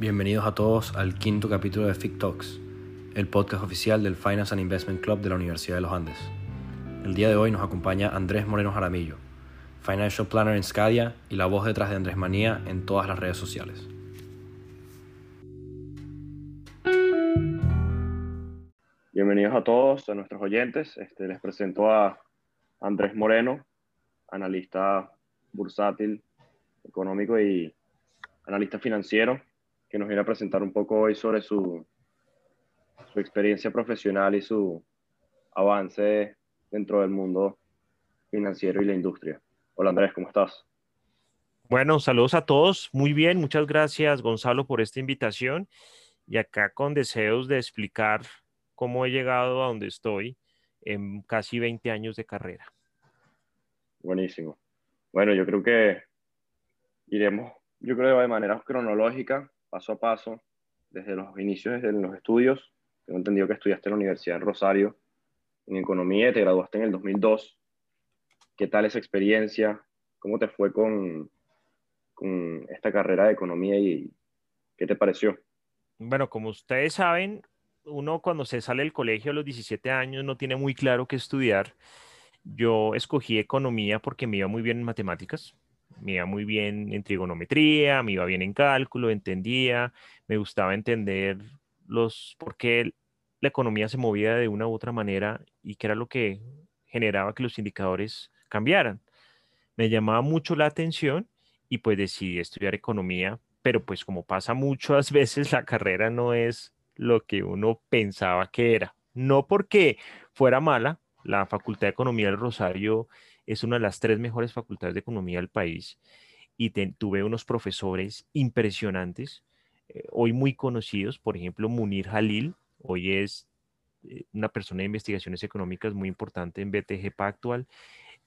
Bienvenidos a todos al quinto capítulo de FIC Talks, el podcast oficial del Finance and Investment Club de la Universidad de los Andes. El día de hoy nos acompaña Andrés Moreno Jaramillo, Financial Planner en Scadia y la voz detrás de Andrés Manía en todas las redes sociales. Bienvenidos a todos, a nuestros oyentes. Este, les presento a Andrés Moreno, analista bursátil, económico y analista financiero que nos viene a presentar un poco hoy sobre su, su experiencia profesional y su avance dentro del mundo financiero y la industria. Hola Andrés, ¿cómo estás? Bueno, saludos a todos. Muy bien, muchas gracias Gonzalo por esta invitación y acá con deseos de explicar cómo he llegado a donde estoy en casi 20 años de carrera. Buenísimo. Bueno, yo creo que iremos, yo creo de manera cronológica, paso a paso, desde los inicios, desde los estudios. Tengo entendido que estudiaste en la Universidad de Rosario en Economía y te graduaste en el 2002. ¿Qué tal esa experiencia? ¿Cómo te fue con, con esta carrera de Economía y qué te pareció? Bueno, como ustedes saben, uno cuando se sale del colegio a los 17 años no tiene muy claro qué estudiar. Yo escogí economía porque me iba muy bien en matemáticas me iba muy bien en trigonometría, me iba bien en cálculo, entendía, me gustaba entender los por qué la economía se movía de una u otra manera y qué era lo que generaba que los indicadores cambiaran. Me llamaba mucho la atención y pues decidí estudiar economía, pero pues como pasa muchas veces la carrera no es lo que uno pensaba que era. No porque fuera mala, la Facultad de Economía del Rosario es una de las tres mejores facultades de economía del país y tuve unos profesores impresionantes, eh, hoy muy conocidos, por ejemplo, Munir Jalil, hoy es eh, una persona de investigaciones económicas muy importante en BTG Pactual,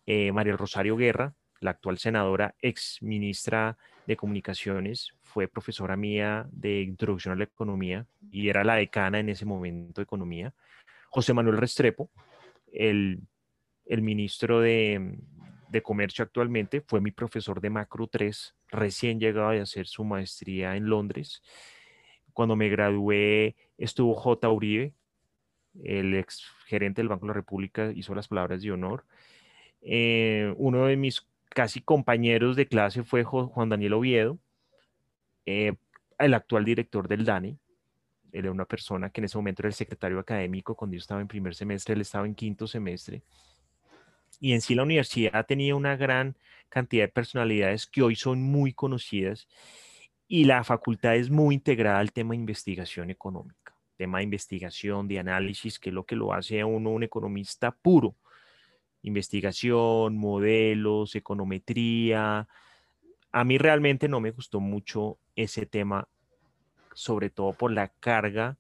eh, María Rosario Guerra, la actual senadora, ex ministra de Comunicaciones, fue profesora mía de Introducción a la Economía y era la decana en ese momento de Economía. José Manuel Restrepo, el el ministro de, Comercio actualmente, fue mi profesor de Macro 3, recién llegado a hacer su maestría en Londres. Cuando me gradué estuvo J. Uribe, el ex gerente del Banco de la República, hizo las palabras de honor. Eh, uno de mis casi compañeros de clase fue Juan Daniel Oviedo, eh, el actual director del DANE. Él era una persona que en ese momento era el secretario académico cuando yo estaba en primer semestre, él estaba en quinto semestre y en sí la universidad tenía una gran cantidad de personalidades que hoy son muy conocidas y la facultad es muy integrada al tema de investigación económica, tema de investigación, de análisis, que es lo que lo hace a uno un economista puro. Investigación, modelos, econometría. A mí realmente no me gustó mucho ese tema, sobre todo por la carga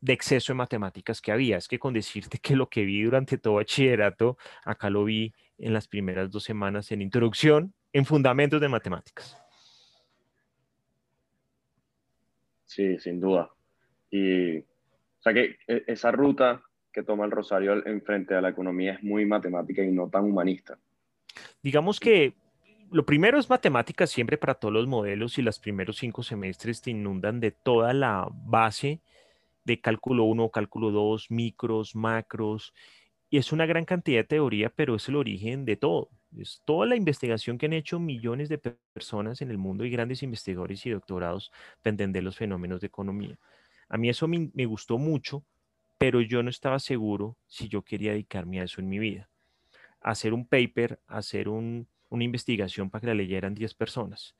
de exceso de matemáticas que había. Es que con decirte que lo que vi durante todo bachillerato, acá lo vi en las primeras dos semanas en introducción, en fundamentos de matemáticas. Sí, sin duda. Y, o sea que e, esa ruta que toma el Rosario en frente a la economía es muy matemática y no tan humanista. Digamos que lo primero es matemáticas siempre para todos los modelos y los primeros cinco semestres te inundan de toda la base de cálculo 1, cálculo 2, micros, macros, y es una gran cantidad de teoría, pero es el origen de todo. Es toda la investigación que han hecho millones de personas en el mundo y grandes investigadores y doctorados para entender los fenómenos de economía. A mí eso me, gustó mucho, pero yo no estaba seguro si yo quería dedicarme a eso en mi vida. Hacer un paper, hacer una investigación para que la leyeran 10 personas.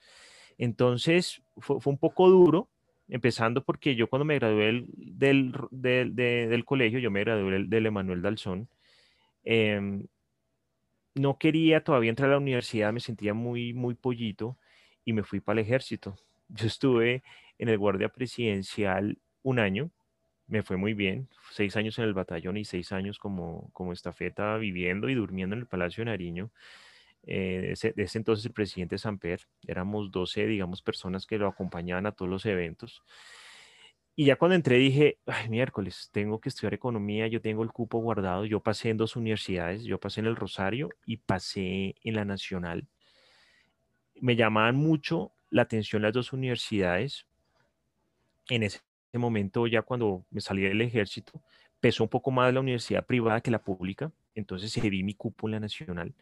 Entonces fue, fue un poco duro, empezando porque yo cuando me gradué del, del, colegio, yo me gradué del, Emanuel Dalzón, em, no quería todavía entrar a la universidad, me sentía muy, muy pollito y me fui para el ejército. Yo estuve en el guardia presidencial un año, me fue muy bien, seis años en el batallón y seis años como, como estafeta viviendo y durmiendo en el Palacio de Nariño. Eh, ese, entonces el presidente Samper, éramos 12, digamos, personas que lo acompañaban a todos los eventos. Y ya cuando entré dije, ay, miércoles, tengo que estudiar economía, yo tengo el cupo guardado, yo pasé en dos universidades, yo pasé en el Rosario y pasé en la Nacional. Me llamaban mucho la atención las dos universidades en ese momento, ya cuando me salí del ejército, pesó un poco más la universidad privada que la pública, entonces cedí mi cúpula nacional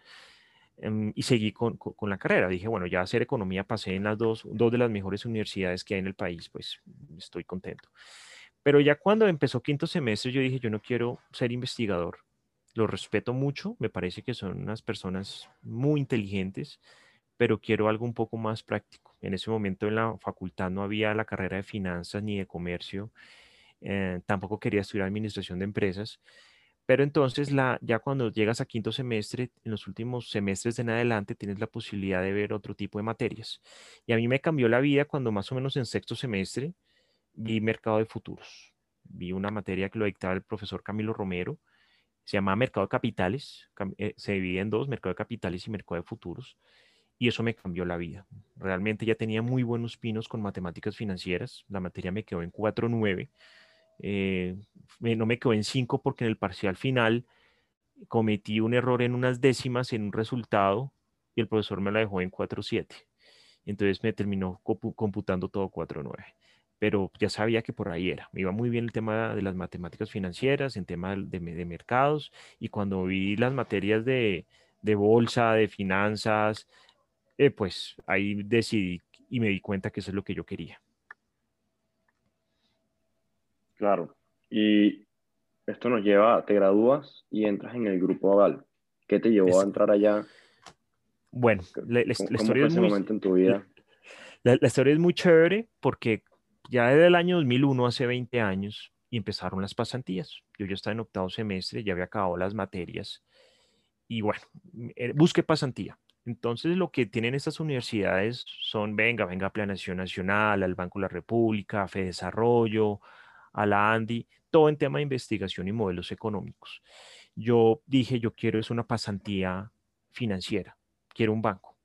em, y seguí con, la carrera. Dije, bueno, ya hacer economía pasé en las dos, dos de las mejores universidades que hay en el país, pues estoy contento. Pero ya cuando empezó quinto semestre, yo dije, yo no quiero ser investigador. Lo respeto mucho, me parece que son unas personas muy inteligentes, pero quiero algo un poco más práctico. En ese momento en la facultad no había la carrera de finanzas ni de comercio, eh, tampoco quería estudiar administración de empresas, pero entonces la, ya cuando llegas a quinto semestre, en los últimos semestres de en adelante, tienes la posibilidad de ver otro tipo de materias. Y a mí me cambió la vida cuando más o menos en sexto semestre vi mercado de futuros. Vi una materia que lo dictaba el profesor Camilo Romero, se llama Mercado de Capitales, eh, se divide en dos, Mercado de Capitales y Mercado de Futuros y eso me cambió la vida. Realmente ya tenía muy buenos pinos con matemáticas financieras, la materia me quedó en 4.9, eh, no me quedó en 5 porque en el parcial final cometí un error en unas décimas en un resultado y el profesor me la dejó en 4.7. Entonces me terminó computando todo 4.9. Pero ya sabía que por ahí era. Me iba muy bien el tema de las matemáticas financieras, en tema de, mercados. Y cuando vi las materias de, de bolsa, de finanzas, eh, pues ahí decidí y me di cuenta que eso es lo que yo quería. Claro. Y esto nos lleva, te gradúas y entras en el grupo Aval. ¿Qué te llevó a entrar allá? Bueno, la, historia es muy, momento en tu vida? La, historia es muy chévere porque ya desde el año 2001, hace 20 años, empezaron las pasantías. Yo ya estaba en octavo semestre, ya había acabado las materias y bueno, eh, busqué pasantía. Entonces, lo que tienen estas universidades son, venga, venga, Planación Nacional, al Banco de la República, a Desarrollo, a la ANDI, todo en tema de investigación y modelos económicos. Yo dije, yo quiero es una pasantía financiera, quiero un banco.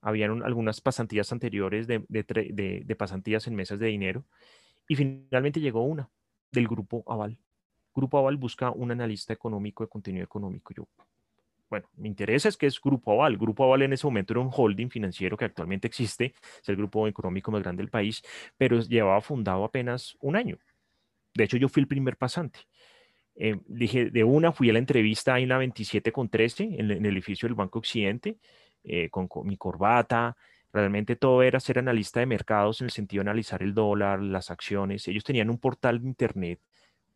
Habían algunas pasantías anteriores de, de, pasantías en mesas de dinero y finalmente llegó una del Grupo Aval. Grupo Aval busca un analista económico de contenido económico. Yo, bueno, me interesa es que es Grupo Aval. Grupo Aval en ese momento era un holding financiero que actualmente existe, es el grupo económico más grande del país, pero llevaba fundado apenas un año. De hecho, yo fui el primer pasante. Eh, dije, de una fui a la entrevista ahí en la 27 con 13, en, el edificio del Banco Occidente, eh, con, mi corbata. Realmente todo era ser analista de mercados en el sentido de analizar el dólar, las acciones. Ellos tenían un portal de internet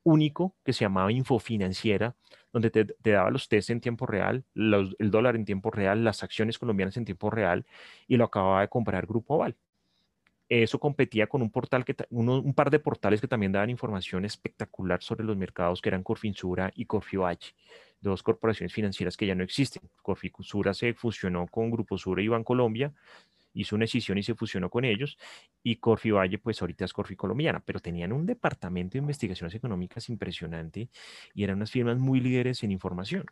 único que se llamaba Infofinanciera, donde te, daba los test en tiempo real, el dólar en tiempo real, las acciones colombianas en tiempo real, y lo acababa de comprar Grupo Oval. Eso competía con un portal que un par de portales que también daban información espectacular sobre los mercados, que eran Corfinsura y Corfivalle, dos corporaciones financieras que ya no existen. Corfinsura se fusionó con Grupo Sura y Bancolombia, hizo una decisión y se fusionó con ellos. Y Corfi Valle, pues ahorita es Corfi Colombiana, pero tenían un departamento de investigaciones económicas impresionante y eran unas firmas muy líderes en información.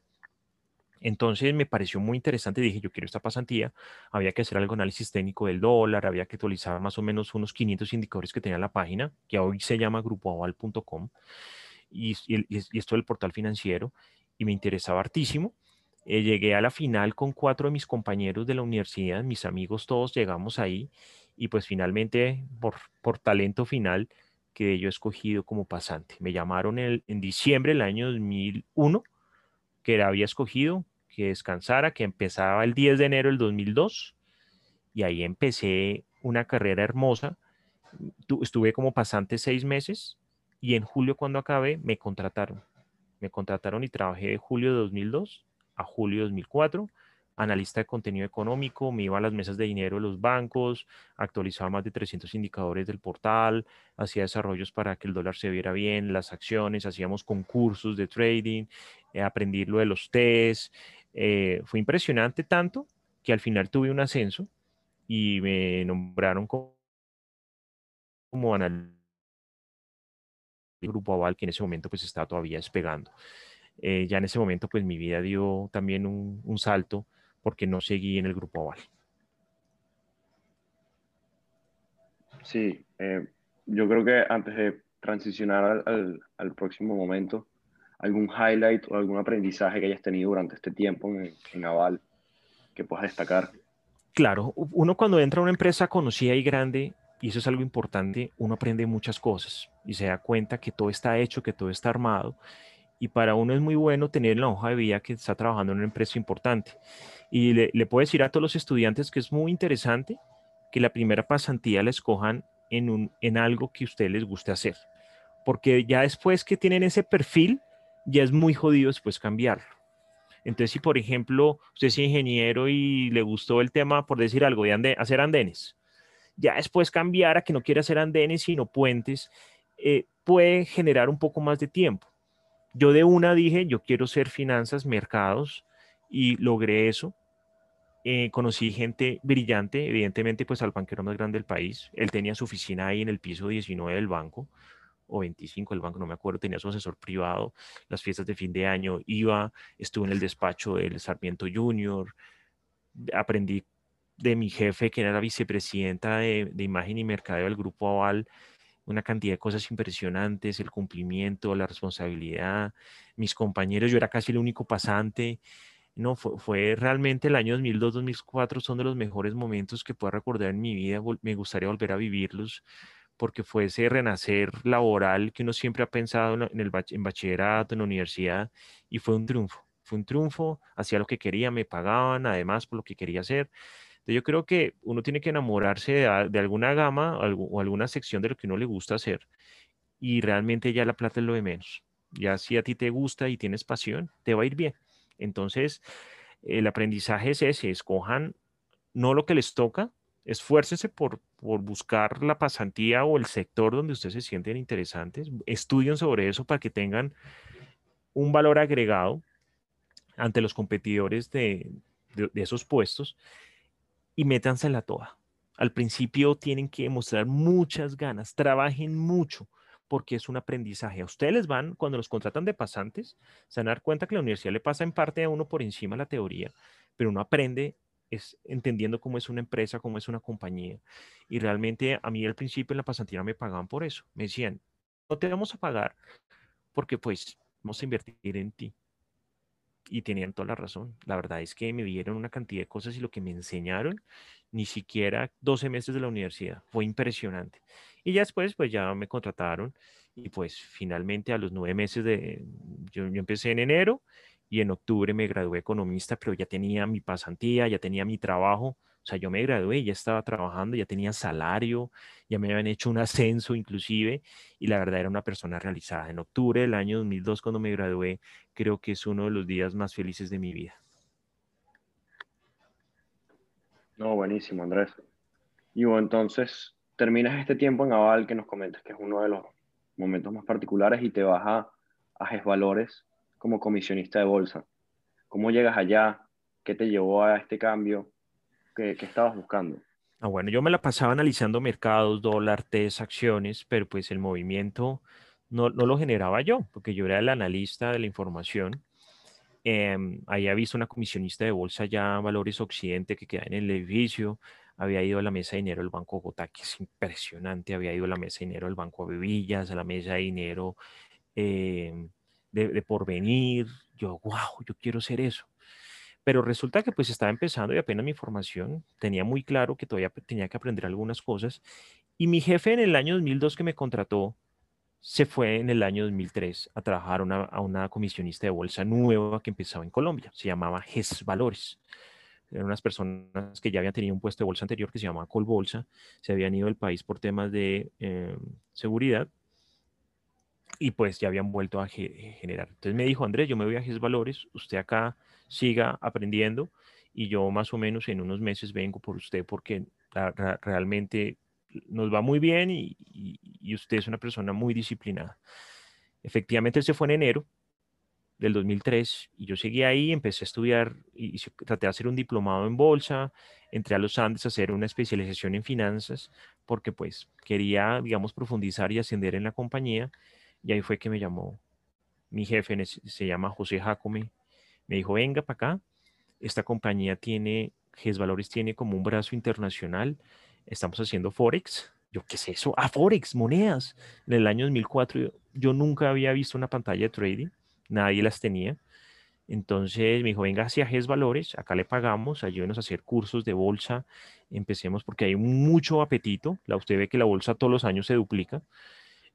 Entonces me pareció muy interesante, dije, yo quiero esta pasantía, había que hacer algo análisis técnico del dólar, había que actualizar más o menos unos 500 indicadores que tenía la página, que hoy se llama grupoaval.com, y, y, y, esto del portal financiero, y me interesaba hartísimo. Eh, llegué a la final con cuatro de mis compañeros de la universidad, mis amigos todos llegamos ahí y pues finalmente por, por talento final quedé yo escogido como pasante. Me llamaron el, en diciembre del año 2001 que había escogido que descansara, que empezaba el 10 de enero del 2002 y ahí empecé una carrera hermosa. estuve como pasante seis meses y en julio cuando acabé me contrataron. Me contrataron y trabajé de julio de 2002 a julio de 2004, analista de contenido económico, me iba a las mesas de dinero de los bancos, actualizaba más de 300 indicadores del portal, hacía desarrollos para que el dólar se viera bien, las acciones, hacíamos concursos de trading, eh, aprendí lo de los test. Eh, fue impresionante tanto que al final tuve un ascenso y me nombraron como, como analista del grupo Aval, que en ese momento pues estaba todavía despegando. Eh, ya en ese momento pues mi vida dio también un, salto porque no seguí en el grupo Oval. Sí, eh, yo creo que antes de transicionar al, próximo momento, algún highlight o algún aprendizaje que hayas tenido durante este tiempo en, en Aval que puedas destacar. Claro, uno cuando entra a una empresa conocida y grande, y eso es algo importante, uno aprende muchas cosas y se da cuenta que todo está hecho, que todo está armado. Y para uno es muy bueno tener la hoja de vida que está trabajando en una empresa importante. Y le, puedo decir a todos los estudiantes que es muy interesante que la primera pasantía la escojan en, un, en algo que a ustedes les guste hacer. Porque ya después que tienen ese perfil, ya es muy jodido después cambiarlo. Entonces, si por ejemplo usted es ingeniero y le gustó el tema, por decir algo, de hacer andenes, ya después cambiar a que no quiere hacer andenes sino puentes, eh, puede generar un poco más de tiempo. Yo de una dije, yo quiero ser finanzas, mercados, y logré eso. Eh, conocí gente brillante, evidentemente, pues al banquero más grande del país. Él tenía su oficina ahí en el piso 19 del banco o 25 del banco, no me acuerdo, tenía su asesor privado, las fiestas de fin de año, iba, estuve en el despacho del Sarmiento Junior, aprendí de mi jefe, que era la vicepresidenta de, de imagen y mercadeo del Grupo Aval, una cantidad de cosas impresionantes, el cumplimiento, la responsabilidad, mis compañeros, yo era casi el único pasante, no, fue, fue, realmente el año 2002-2004 son de los mejores momentos que puedo recordar en mi vida, me gustaría volver a vivirlos porque fue ese renacer laboral que uno siempre ha pensado en, el en bachillerato, en la universidad, y fue un triunfo. Fue un triunfo, hacía lo que quería, me pagaban además por lo que quería hacer. Entonces yo creo que uno tiene que enamorarse de, de alguna gama o alguna sección de lo que uno le gusta hacer y realmente ya la plata es lo de menos. Ya si a ti te gusta y tienes pasión, te va a ir bien. Entonces, el aprendizaje es ese, escojan no lo que les toca, esfuércense por, por buscar la pasantía o el sector donde ustedes se sienten interesantes, estudien sobre eso para que tengan un valor agregado ante los competidores de, de, esos puestos y métanse la toda. Al principio tienen que mostrar muchas ganas, trabajen mucho porque es un aprendizaje. A ustedes les van, cuando los contratan de pasantes, se van a dar cuenta que la universidad le pasa en parte a uno por encima la teoría, pero uno aprende es entendiendo cómo es una empresa, cómo es una compañía. Y realmente a mí al principio en la pasantía me pagaban por eso. Me decían, no te vamos a pagar porque pues vamos a invertir en ti. Y tenían toda la razón. La verdad es que me dieron una cantidad de cosas y lo que me enseñaron, ni siquiera 12 meses de la universidad. Fue impresionante. Y ya después, pues ya me contrataron y pues finalmente a los nueve meses de, yo, yo empecé en enero y en octubre me gradué economista, pero ya tenía mi pasantía, ya tenía mi trabajo. O sea, yo me gradué, ya estaba trabajando, ya tenía salario, ya me habían hecho un ascenso inclusive, y la verdad era una persona realizada. En octubre del año 2002, cuando me gradué, creo que es uno de los días más felices de mi vida. No, buenísimo, Andrés. Y bueno, entonces terminas este tiempo en Aval que nos comentas que es uno de los momentos más particulares y te vas a, a Valores como comisionista de bolsa. ¿Cómo llegas allá? ¿Qué te llevó a este cambio? ¿Qué, estabas buscando? Ah, bueno, yo me la pasaba analizando mercados, dólar, TES, acciones, pero pues el movimiento no, no lo generaba yo, porque yo era el analista de la información. Eh, había visto una comisionista de bolsa ya, Valores Occidente, que queda en el edificio. Había ido a la mesa de dinero del Banco Bogotá, que es impresionante. Había ido a la mesa de dinero del Banco Bevillas, a la mesa de dinero eh, de, porvenir. Yo, wow, yo quiero ser eso. Pero resulta que pues estaba empezando y apenas mi formación tenía muy claro que todavía tenía que aprender algunas cosas. Y mi jefe en el año 2002 que me contrató, se fue en el año 2003 a trabajar a una comisionista de bolsa nueva que empezaba en Colombia. Se llamaba GES Valores. Eran unas personas que ya habían tenido un puesto de bolsa anterior que se llamaba Colbolsa. Se habían ido del país por temas de eh, seguridad y pues ya habían vuelto a generar. Entonces me dijo, Andrés, yo me voy a GES Valores, usted acá siga aprendiendo y yo más o menos en unos meses vengo por usted porque realmente nos va muy bien y, usted es una persona muy disciplinada. Efectivamente, él se fue en enero del 2003 y yo seguí ahí, empecé a estudiar y, traté de hacer un diplomado en bolsa, entré a los Andes a hacer una especialización en finanzas porque pues quería, digamos, profundizar y ascender en la compañía y ahí fue que me llamó mi jefe, se llama José Jacome. Me dijo, venga para acá. Esta compañía tiene, GES Valores tiene como un brazo internacional. Estamos haciendo Forex. Yo, ¿qué es eso? Ah, Forex, monedas. En el año 2004 yo, nunca había visto una pantalla de trading. Nadie las tenía. Entonces me dijo, venga hacia GES Valores, acá le pagamos, ayúdenos a hacer cursos de bolsa, empecemos porque hay mucho apetito, la, usted ve que la bolsa todos los años se duplica,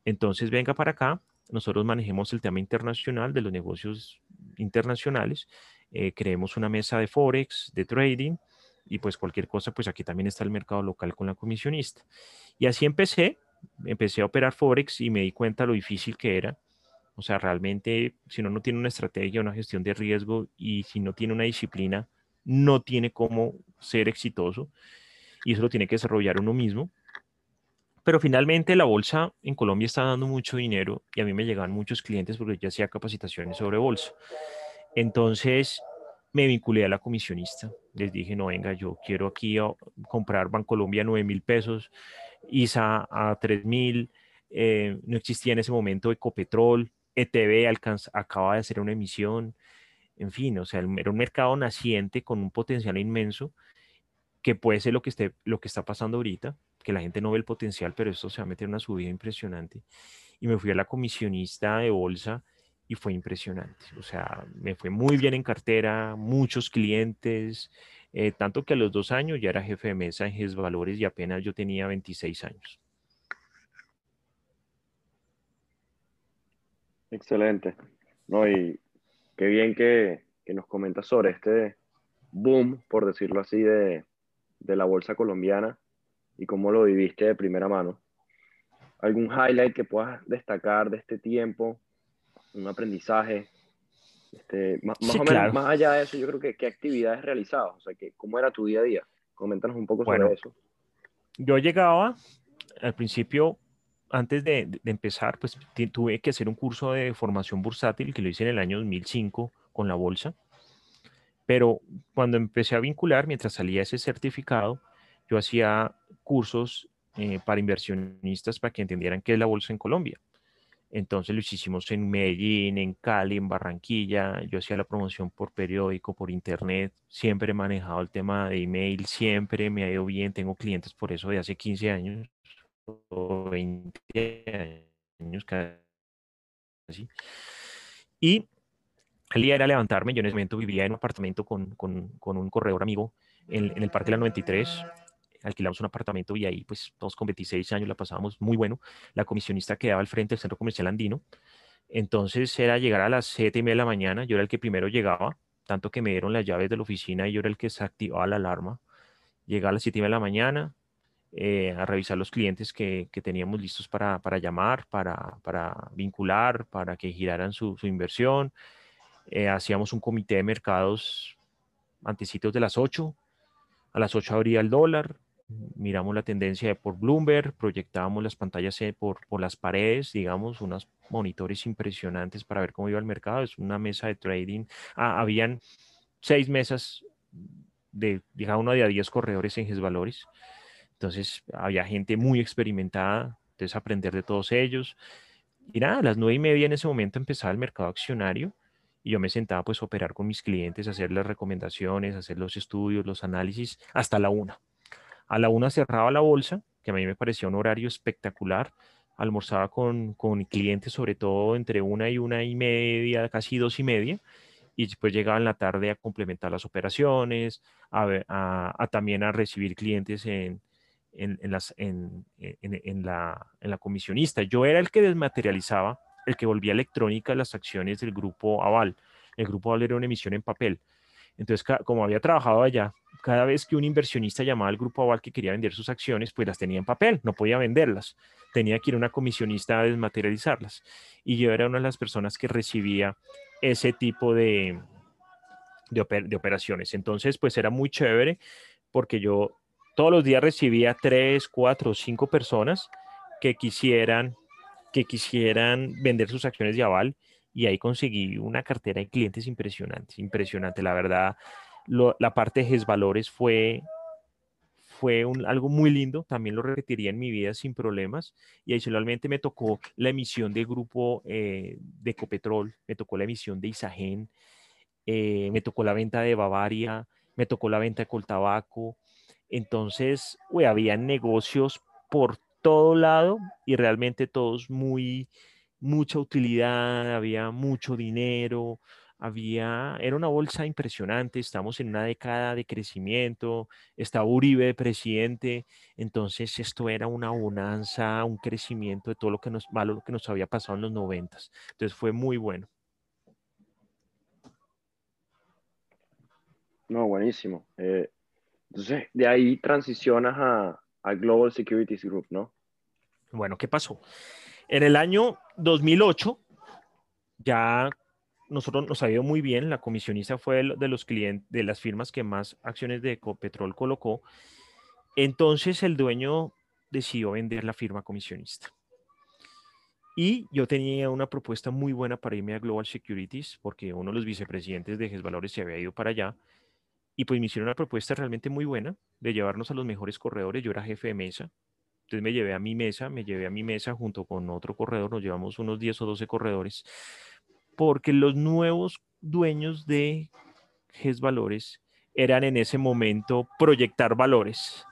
entonces venga para acá, nosotros manejemos el tema internacional de los negocios internacionales, eh, creemos una mesa de Forex, de trading, y pues cualquier cosa, pues aquí también está el mercado local con la comisionista. Y así empecé, empecé a operar Forex y me di cuenta lo difícil que era. O sea, realmente, si uno no tiene una estrategia, una gestión de riesgo y si no tiene una disciplina, no tiene cómo ser exitoso. Y eso lo tiene que desarrollar uno mismo. Pero finalmente la bolsa en Colombia está dando mucho dinero y a mí me llegan muchos clientes porque yo hacía capacitaciones sobre bolsa. Entonces me vinculé a la comisionista. Les dije, no, venga, yo quiero aquí comprar Bancolombia a 9 mil pesos, ISA a 3 mil, eh, no existía en ese momento Ecopetrol, ETB alcanza, acaba de hacer una emisión, en fin, o sea, era un mercado naciente con un potencial inmenso que puede ser lo que, esté, lo que está pasando ahorita, que la gente no ve el potencial, pero esto se va a meter una subida impresionante. Y me fui a la comisionista de bolsa y fue impresionante. O sea, me fue muy bien en cartera, muchos clientes, eh, tanto que a los dos años ya era jefe de mesa en GES Valores y apenas yo tenía 26 años. Excelente. No, y qué bien que, que nos comentas sobre este boom, por decirlo así, de, de la bolsa colombiana y cómo lo viviste de primera mano. ¿Algún highlight que puedas destacar de este tiempo? ¿Un aprendizaje? Este, más, o menos, más allá de eso, yo creo que qué actividades realizabas, o sea, que, cómo era tu día a día. Coméntanos un poco sobre eso. Yo llegaba, al principio, antes de, de, empezar, pues tuve que hacer un curso de formación bursátil que lo hice en el año 2005 con la bolsa. Pero cuando empecé a vincular, mientras salía ese certificado, yo hacía cursos eh, para inversionistas para que entendieran qué es la bolsa en Colombia. Entonces lo hicimos en Medellín, en Cali, en Barranquilla. Yo hacía la promoción por periódico, por internet. Siempre he manejado el tema de email, siempre me ha ido bien. Tengo clientes por eso de hace 15 años o 20 años casi. Y el día era levantarme. Yo en ese momento vivía en un apartamento con, con, con un corredor amigo en, en el Parque de la 93 alquilamos un apartamento y ahí pues todos con 26 años la pasábamos muy bueno. La comisionista quedaba al frente del centro comercial andino. Entonces era llegar a las 7 y media de la mañana, yo era el que primero llegaba, tanto que me dieron las llaves de la oficina y yo era el que se activaba la alarma. Llegaba a las 7 y media de la mañana eh, a revisar los clientes que, que teníamos listos para, para llamar, para, para, vincular, para que giraran su, su inversión. Eh, hacíamos un comité de mercados antecitos de las 8. A las 8 abría el dólar, miramos la tendencia por Bloomberg, proyectábamos las pantallas eh, por, por las paredes, digamos, unos monitores impresionantes para ver cómo iba el mercado. Es una mesa de trading. Ah, habían seis mesas de, digamos, uno de a 10 corredores en GES Valores. Entonces, había gente muy experimentada, entonces aprender de todos ellos. Y nada, a las nueve y media en ese momento empezaba el mercado accionario y yo me sentaba pues a operar con mis clientes, hacer las recomendaciones, hacer los estudios, los análisis, hasta la una. A la una cerraba la bolsa, que a mí me parecía un horario espectacular. Almorzaba con, con clientes, sobre todo entre una y una y media, casi dos y media. Y después llegaba en la tarde a complementar las operaciones, a, también a recibir clientes en, en, las, en, la, en la comisionista. Yo era el que desmaterializaba, el que volvía electrónica las acciones del grupo Aval. El grupo Aval era una emisión en papel. Entonces, como había trabajado allá, cada vez que un inversionista llamaba al grupo Aval que quería vender sus acciones, pues las tenía en papel, no podía venderlas. Tenía que ir a una comisionista a desmaterializarlas. Y yo era una de las personas que recibía ese tipo de, de, operaciones. Entonces, pues era muy chévere porque yo todos los días recibía tres, cuatro, cinco personas que quisieran, que quisieran vender sus acciones de Aval y ahí conseguí una cartera de clientes impresionante, impresionante. La verdad, la parte de GES Valores fue, fue algo muy lindo, también lo repetiría en mi vida sin problemas. Y adicionalmente me tocó la emisión del grupo eh, de Ecopetrol, me tocó la emisión de Isagen, eh, me tocó la venta de Bavaria, me tocó la venta de Coltabaco. Entonces, había negocios por todo lado y realmente todos muy, mucha utilidad, había mucho dinero, había, era una bolsa impresionante, estamos en una década de crecimiento, estaba Uribe de presidente, entonces esto era una bonanza, un crecimiento de todo lo que nos, malo que nos había pasado en los noventas. Entonces fue muy bueno. No, buenísimo. Eh, entonces, de ahí transicionas a, a Global Securities Group, ¿no? Bueno, ¿qué pasó? En el año 2008, ya nosotros nos ha ido muy bien. La comisionista fue de los clientes, de las firmas que más acciones de Ecopetrol colocó. Entonces el dueño decidió vender la firma comisionista. Y yo tenía una propuesta muy buena para irme a Global Securities, porque uno de los vicepresidentes de GES Valores se había ido para allá. Y pues me hicieron una propuesta realmente muy buena de llevarnos a los mejores corredores. Yo era jefe de mesa. Entonces me llevé a mi mesa, me llevé a mi mesa junto con otro corredor, nos llevamos unos 10 o 12 corredores porque los nuevos dueños de GES Valores eran en ese momento proyectar valores.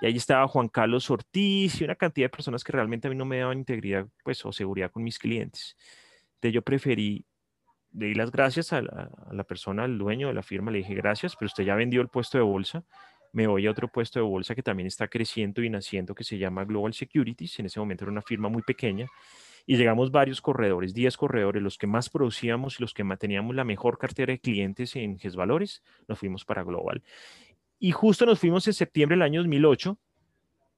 Y ahí estaba Juan Carlos Ortiz y una cantidad de personas que realmente a mí no me daban integridad pues, o seguridad con mis clientes. Entonces yo preferí, le di las gracias a la, a la persona, al dueño de la firma, le dije gracias, pero usted ya vendió el puesto de bolsa, me voy a otro puesto de bolsa que también está creciendo y naciendo, que se llama Global Securities. En ese momento era una firma muy pequeña y llegamos varios corredores, 10 corredores, los que más producíamos y los que teníamos la mejor cartera de clientes en GES Valores, nos fuimos para Global. Y justo nos fuimos en septiembre del año 2008,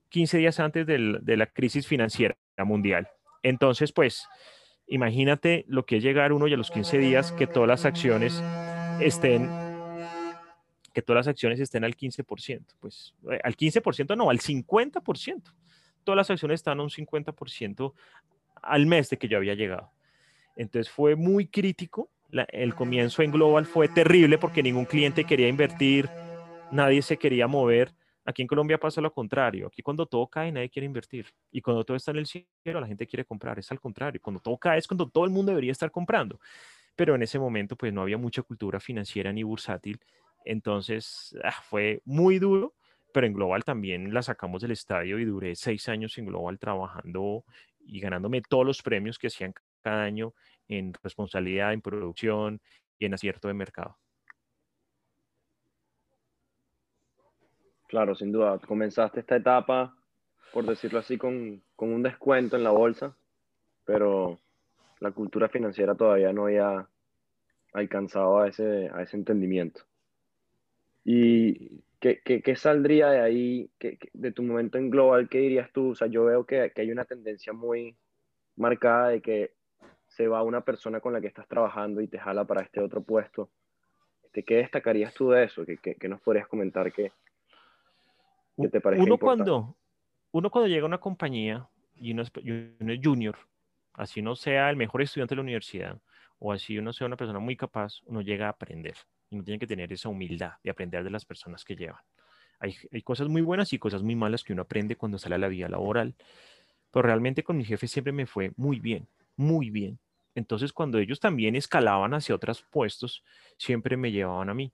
15 días antes de la crisis financiera mundial. Entonces, pues, imagínate lo que es llegar uno y a los 15 días que todas las acciones estén que todas las acciones estén al 15%, pues eh, al 15% no, al 50%. Todas las acciones están a un 50% al mes de que yo había llegado. Entonces fue muy crítico. el comienzo en Global fue terrible porque ningún cliente quería invertir, nadie se quería mover. Aquí en Colombia pasa lo contrario. Aquí cuando todo cae, nadie quiere invertir. Y cuando todo está en el cielo, la gente quiere comprar. Es al contrario. Cuando todo cae es cuando todo el mundo debería estar comprando. Pero en ese momento, pues no había mucha cultura financiera ni bursátil. Entonces, ah, fue muy duro pero en Global también la sacamos del estadio y duré seis años en Global trabajando y ganándome todos los premios que hacían cada año en responsabilidad, en producción y en acierto de mercado. Claro, sin duda. Comenzaste esta etapa, por decirlo así, con, con un descuento en la bolsa, pero la cultura financiera todavía no había alcanzado a ese, a ese entendimiento. Y ¿Qué, qué, qué saldría de ahí, qué, de tu momento en Global? ¿Qué dirías tú? O sea, yo veo que, que, hay una tendencia muy marcada de que se va una persona con la que estás trabajando y te jala para este otro puesto. Este, ¿Qué destacarías tú de eso? ¿Qué, qué nos podrías comentar que, te parece uno cuando Uno cuando llega a una compañía y uno es, uno es junior, así no sea el mejor estudiante de la universidad o así uno sea una persona muy capaz, uno llega a aprender y uno tiene que tener esa humildad de aprender de las personas que llevan. Hay, hay, cosas muy buenas y cosas muy malas que uno aprende cuando sale a la vida laboral, pero realmente con mi jefe siempre me fue muy bien, muy bien. Entonces cuando ellos también escalaban hacia otros puestos, siempre me llevaban a mí,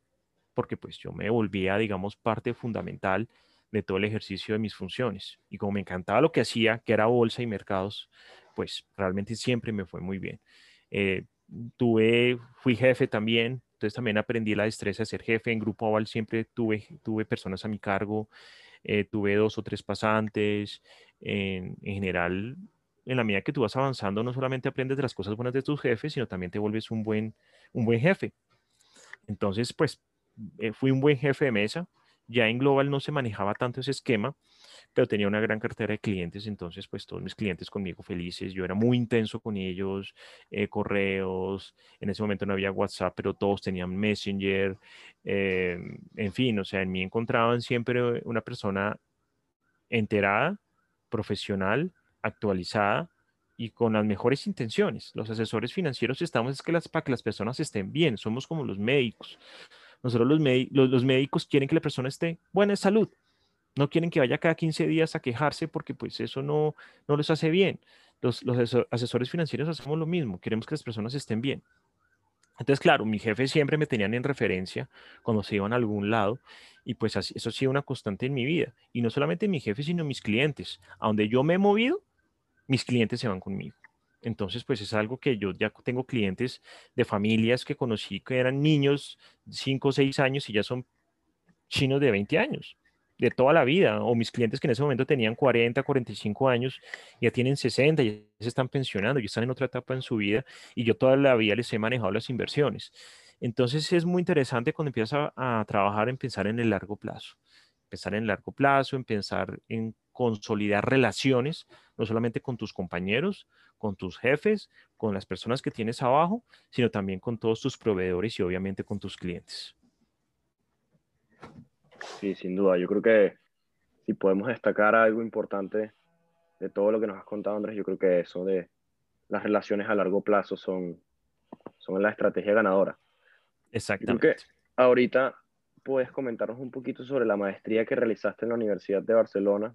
porque pues yo me volvía, digamos, parte fundamental de todo el ejercicio de mis funciones. Y como me encantaba lo que hacía, que era bolsa y mercados, pues realmente siempre me fue muy bien. Eh, tuve, fui jefe también, entonces también aprendí la destreza de ser jefe. En Grupo Aval siempre tuve, tuve personas a mi cargo, eh, tuve dos o tres pasantes. En, en, general, en la medida que tú vas avanzando, no solamente aprendes de las cosas buenas de tus jefes, sino también te vuelves un buen, un buen jefe. Entonces, pues, eh, fui un buen jefe de mesa. Ya en Global no se manejaba tanto ese esquema, pero tenía una gran cartera de clientes, entonces pues todos mis clientes conmigo felices, yo era muy intenso con ellos, eh, correos, en ese momento no había WhatsApp, pero todos tenían Messenger, eh, en fin, o sea, en mí encontraban siempre una persona enterada, profesional, actualizada y con las mejores intenciones. Los asesores financieros estamos es que las, para que las personas estén bien, somos como los médicos. Nosotros los, los, los médicos quieren que la persona esté buena de salud, no quieren que vaya cada 15 días a quejarse porque pues eso no, no les hace bien. Los, los asesores financieros hacemos lo mismo, queremos que las personas estén bien. Entonces, claro, mi jefe siempre me tenían en referencia cuando se iban a algún lado y pues eso ha sido una constante en mi vida. Y no solamente mi jefe, sino mis clientes. A donde yo me he movido, mis clientes se van conmigo. Entonces, pues es algo que yo ya tengo clientes de familias que conocí que eran niños, 5 o 6 años y ya son chinos de 20 años, de toda la vida, o mis clientes que en ese momento tenían 40, 45 años, ya tienen 60, y se están pensionando, ya están en otra etapa en su vida y yo toda la vida les he manejado las inversiones. Entonces es muy interesante cuando empiezas a, a trabajar en pensar en el largo plazo, pensar en el largo plazo, en pensar en consolidar relaciones, no solamente con tus compañeros, con tus jefes, con las personas que tienes abajo, sino también con todos tus proveedores y obviamente con tus clientes. Sí, sin duda. Yo creo que si podemos destacar algo importante de todo lo que nos has contado, Andrés, yo creo que eso de las relaciones a largo plazo son, son la estrategia ganadora. Exactamente. Yo creo que ahorita puedes comentarnos un poquito sobre la maestría que realizaste en la Universidad de Barcelona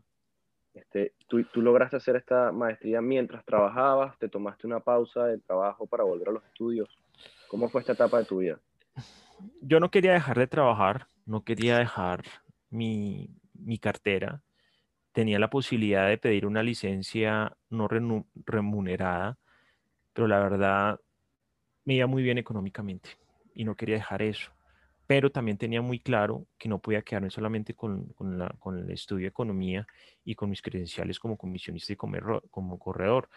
este, ¿tú, ¿tú, lograste hacer esta maestría mientras trabajabas? ¿Te tomaste una pausa de trabajo para volver a los estudios? ¿Cómo fue esta etapa de tu vida? Yo no quería dejar de trabajar, no quería dejar mi, mi cartera. Tenía la posibilidad de pedir una licencia no remunerada, pero la verdad me iba muy bien económicamente y no quería dejar eso pero también tenía muy claro que no podía quedarme solamente con, con, el estudio de economía y con mis credenciales como comisionista y como corredor.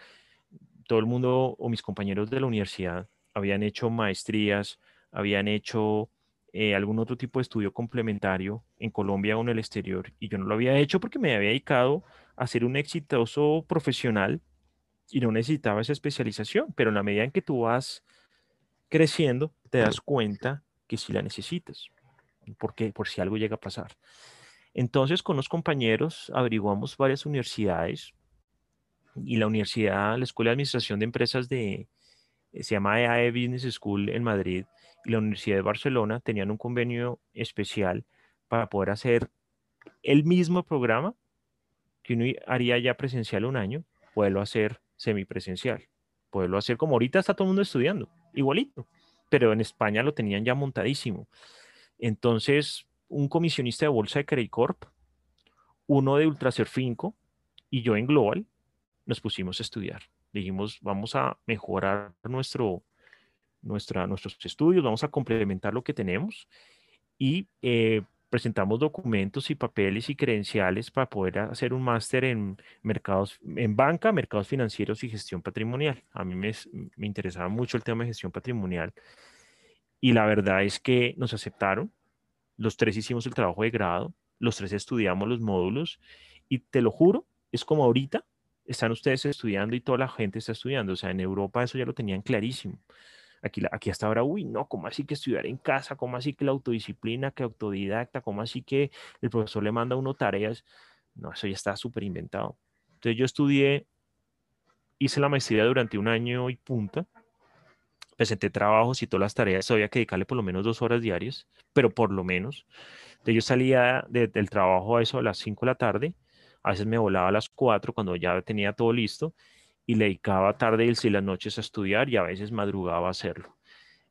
Todo el mundo o mis compañeros de la universidad habían hecho maestrías, habían hecho eh, algún otro tipo de estudio complementario en Colombia o en el exterior y yo no lo había hecho porque me había dedicado a ser un exitoso profesional y no necesitaba esa especialización, pero en la medida en que tú vas creciendo, te das cuenta que si la necesitas, porque por si algo llega a pasar. Entonces, con los compañeros averiguamos varias universidades y la universidad, la Escuela de Administración de Empresas de, eh, se llama EAE e Business School en Madrid la Universidad de Barcelona tenían un convenio especial para poder hacer el mismo programa que uno haría ya presencial un año, poderlo hacer semipresencial, poderlo hacer como ahorita está todo el mundo estudiando, igualito pero en España lo tenían ya montadísimo. Entonces, un comisionista de bolsa de Credit Corp, uno de Ultrasurfinco y yo en Global nos pusimos a estudiar. Dijimos, vamos a mejorar nuestro, nuestros estudios, vamos a complementar lo que tenemos y eh, presentamos documentos y papeles y credenciales para poder hacer un máster en mercados, en banca, mercados financieros y gestión patrimonial. A mí me, me interesaba mucho el tema de gestión patrimonial y la verdad es que nos aceptaron. Los tres hicimos el trabajo de grado, los tres estudiamos los módulos y te lo juro, es como ahorita están ustedes estudiando y toda la gente está estudiando. O sea, en Europa eso ya lo tenían clarísimo. Aquí, aquí hasta ahora, uy, no, ¿cómo así que estudiar en casa? ¿Cómo así que la autodisciplina, que autodidacta? ¿Cómo así que el profesor le manda a uno tareas? No, eso ya está súper inventado. Entonces yo estudié, hice la maestría durante un año y punta, presenté trabajos y todas las tareas, había que dedicarle por lo menos dos horas diarias, pero por lo menos. Entonces yo salía del trabajo a eso a las 5 de la tarde, a veces me volaba a las 4 cuando ya tenía todo listo y le dedicaba tarde y las noches a estudiar y a veces madrugaba a hacerlo.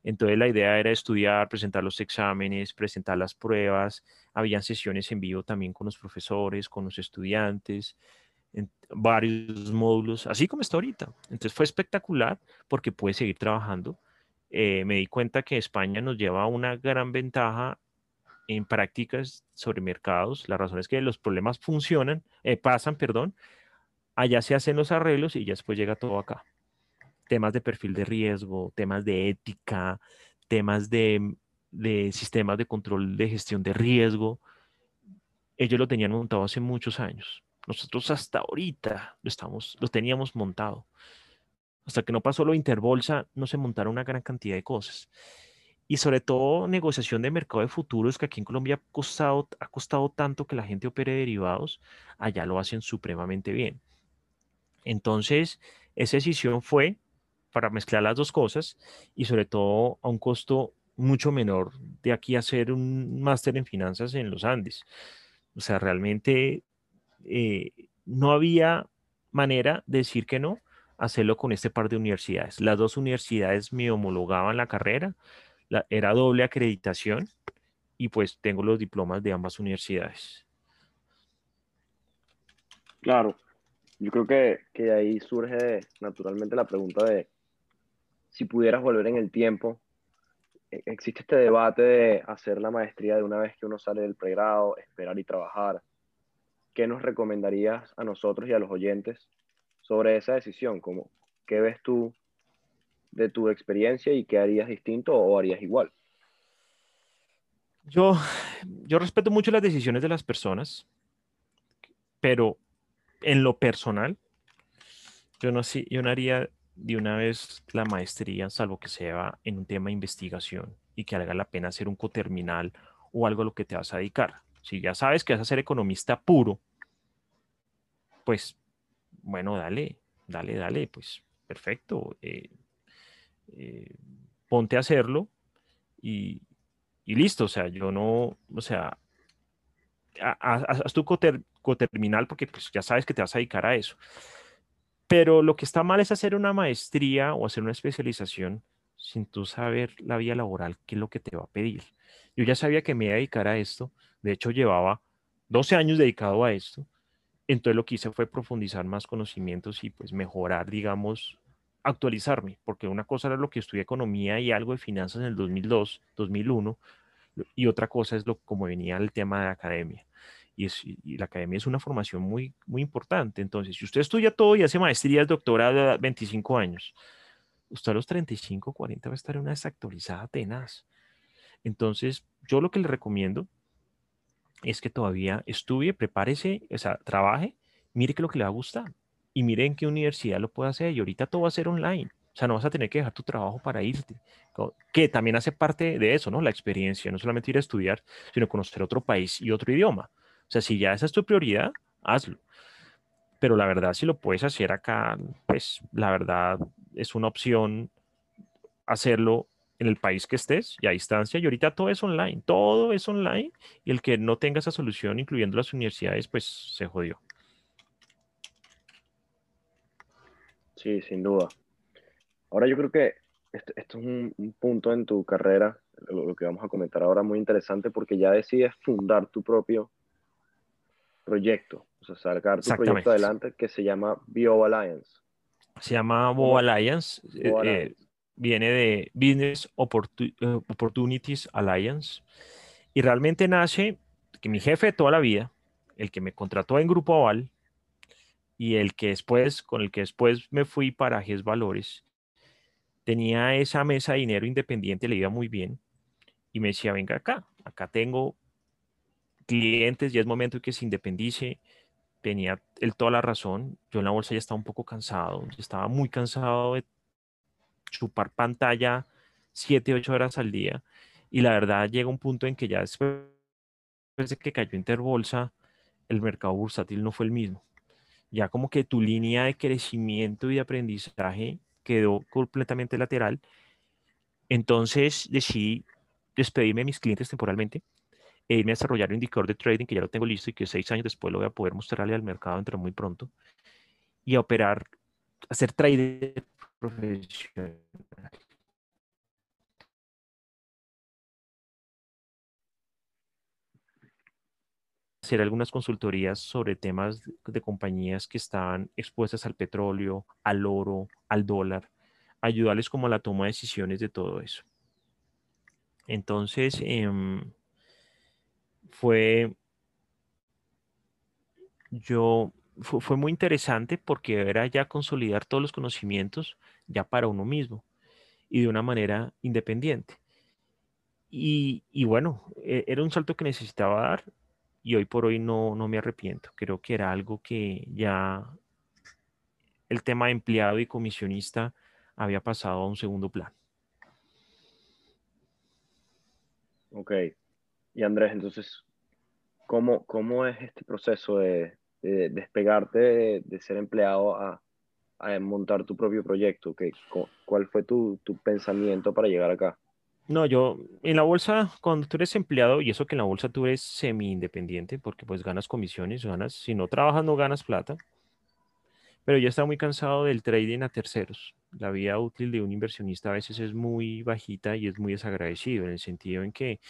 Entonces la idea era estudiar, presentar los exámenes, presentar las pruebas, habían sesiones en vivo también con los profesores, con los estudiantes, en varios módulos, así como está ahorita. Entonces fue espectacular porque pude seguir trabajando. Eh, me di cuenta que España nos lleva una gran ventaja en prácticas sobre mercados. La razón es que los problemas funcionan, eh, pasan, perdón, allá se hacen los arreglos y ya después llega todo acá. Temas de perfil de riesgo, temas de ética, temas de, sistemas de control de gestión de riesgo. Ellos lo tenían montado hace muchos años. Nosotros hasta ahorita lo, lo teníamos montado. Hasta que no pasó lo Interbolsa, no se montaron una gran cantidad de cosas. Y sobre todo negociación de mercado de futuros, que aquí en Colombia ha costado, ha costado tanto que la gente opere derivados, allá lo hacen supremamente bien. Entonces, esa decisión fue para mezclar las dos cosas y sobre todo a un costo mucho menor de aquí hacer un máster en finanzas en los Andes. O sea, realmente eh, no había manera de decir que no, hacerlo con este par de universidades. Las dos universidades me homologaban la carrera, era doble acreditación y pues tengo los diplomas de ambas universidades. Claro, yo creo que, que ahí surge naturalmente la pregunta de si pudieras volver en el tiempo, e, existe este debate de hacer la maestría de una vez que uno sale del pregrado, esperar y trabajar. ¿Qué nos recomendarías a nosotros y a los oyentes sobre esa decisión? ¿Cómo, ¿Qué ves tú de tu experiencia y qué harías distinto o harías igual? Yo, yo respeto mucho las decisiones de las personas, pero en lo personal, yo no, yo no haría de una vez la maestría, salvo que sea en un tema de investigación y que valga la pena hacer un coterminal o algo a lo que te vas a dedicar. Si ya sabes que vas a ser economista puro, pues bueno, dale, dale, dale, pues perfecto. Eh, eh, ponte a hacerlo y, listo. O sea, yo no, o sea, haz tu coterminal porque pues, ya sabes que te vas a dedicar a eso. Pero lo que está mal es hacer una maestría o hacer una especialización sin tú saber la vía laboral, qué es lo que te va a pedir. Yo ya sabía que me iba a dedicar a esto, de hecho llevaba 12 años dedicado a esto, entonces lo que hice fue profundizar más conocimientos y pues mejorar, digamos, actualizarme, porque una cosa era lo que estudié economía y algo de finanzas en el 2002, 2001, y otra cosa es lo como venía el tema de academia y, la academia es una formación muy, muy importante. Entonces, si usted estudia todo y hace maestrías, doctorado a 25 años, usted a los 35, 40 va a estar en una desactualizada tenaz. Entonces, yo lo que le recomiendo es que todavía estudie, prepárese, o sea, trabaje, mire qué lo que le va a gustar y mire en qué universidad lo puede hacer. Y ahorita todo va a ser online. O sea, no vas a tener que dejar tu trabajo para irte, que también hace parte de eso, ¿no? La experiencia, no solamente ir a estudiar, sino conocer otro país y otro idioma. Sea, si ya esa es tu prioridad, hazlo. Pero la verdad, si lo puedes hacer acá, pues la verdad es una opción hacerlo en el país que estés y a distancia. Y ahorita todo es online, todo es online. Y el que no tenga esa solución, incluyendo las universidades, pues se jodió. Sí, sin duda. Ahora yo creo que esto, es un, un, punto en tu carrera, lo, que vamos a comentar ahora, muy interesante porque ya decides fundar tu propio proyecto, o sea, sacar tu proyecto adelante que se llama Bio Alliance. Se llama Bio Alliance, eh, eh, viene de Business eh, Opportunities Alliance y realmente nace que mi jefe de toda la vida, el que me contrató en Grupo Aval y el que después, con el que después me fui para GES Valores, tenía esa mesa de dinero independiente, le iba muy bien y me decía, venga acá, acá tengo clientes, ya es momento que se independice. Tenía él toda la razón. Yo en la bolsa ya estaba un poco cansado, estaba muy cansado de chupar pantalla 7, 8 horas al día. Y la verdad llega un punto en que ya después de que cayó Interbolsa, el mercado bursátil no fue el mismo. Ya como que tu línea de crecimiento y de aprendizaje quedó completamente lateral. Entonces decidí despedirme de mis clientes temporalmente e irme a desarrollar un indicador de trading que ya lo tengo listo y que seis años después lo voy a poder mostrarle al mercado dentro muy pronto y a operar, hacer trader profesional. hacer algunas consultorías sobre temas de compañías que estaban expuestas al petróleo, al oro, al dólar, ayudarles como a la toma de decisiones de todo eso. Entonces, eh, fue, yo, fue, muy interesante porque era ya consolidar todos los conocimientos ya para uno mismo y de una manera independiente. Y, bueno, e, era un salto que necesitaba dar y hoy por hoy no, no me arrepiento. Creo que era algo que ya el tema de empleado y comisionista había pasado a un segundo plano. Ok. Y Andrés, entonces, ¿cómo, cómo es este proceso de, despegarte de, ser empleado a, montar tu propio proyecto? ¿Qué, ¿Cuál fue tu, pensamiento para llegar acá? No, yo en la bolsa, cuando tú eres empleado, y eso que en la bolsa tú eres semi-independiente, porque pues ganas comisiones, ganas, si no trabajas no ganas plata, pero ya estaba muy cansado del trading a terceros. La vida útil de un inversionista a veces es muy bajita y es muy desagradecido, en el sentido en que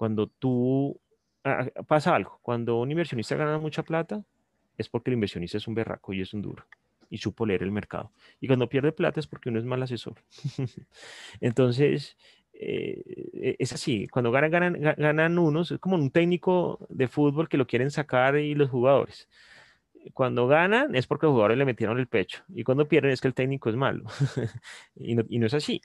cuando tú, ah, pasa algo, cuando un inversionista gana mucha plata, es porque el inversionista es un berraco y es un duro y supo leer el mercado. Y cuando pierde plata es porque uno es mal asesor. Entonces, eh, es así, cuando ganan, ganan, ganan unos, es como un técnico de fútbol que lo quieren sacar y los jugadores. Cuando ganan es porque los jugadores le metieron el pecho y cuando pierden es que el técnico es malo. y, no, y, no, es así.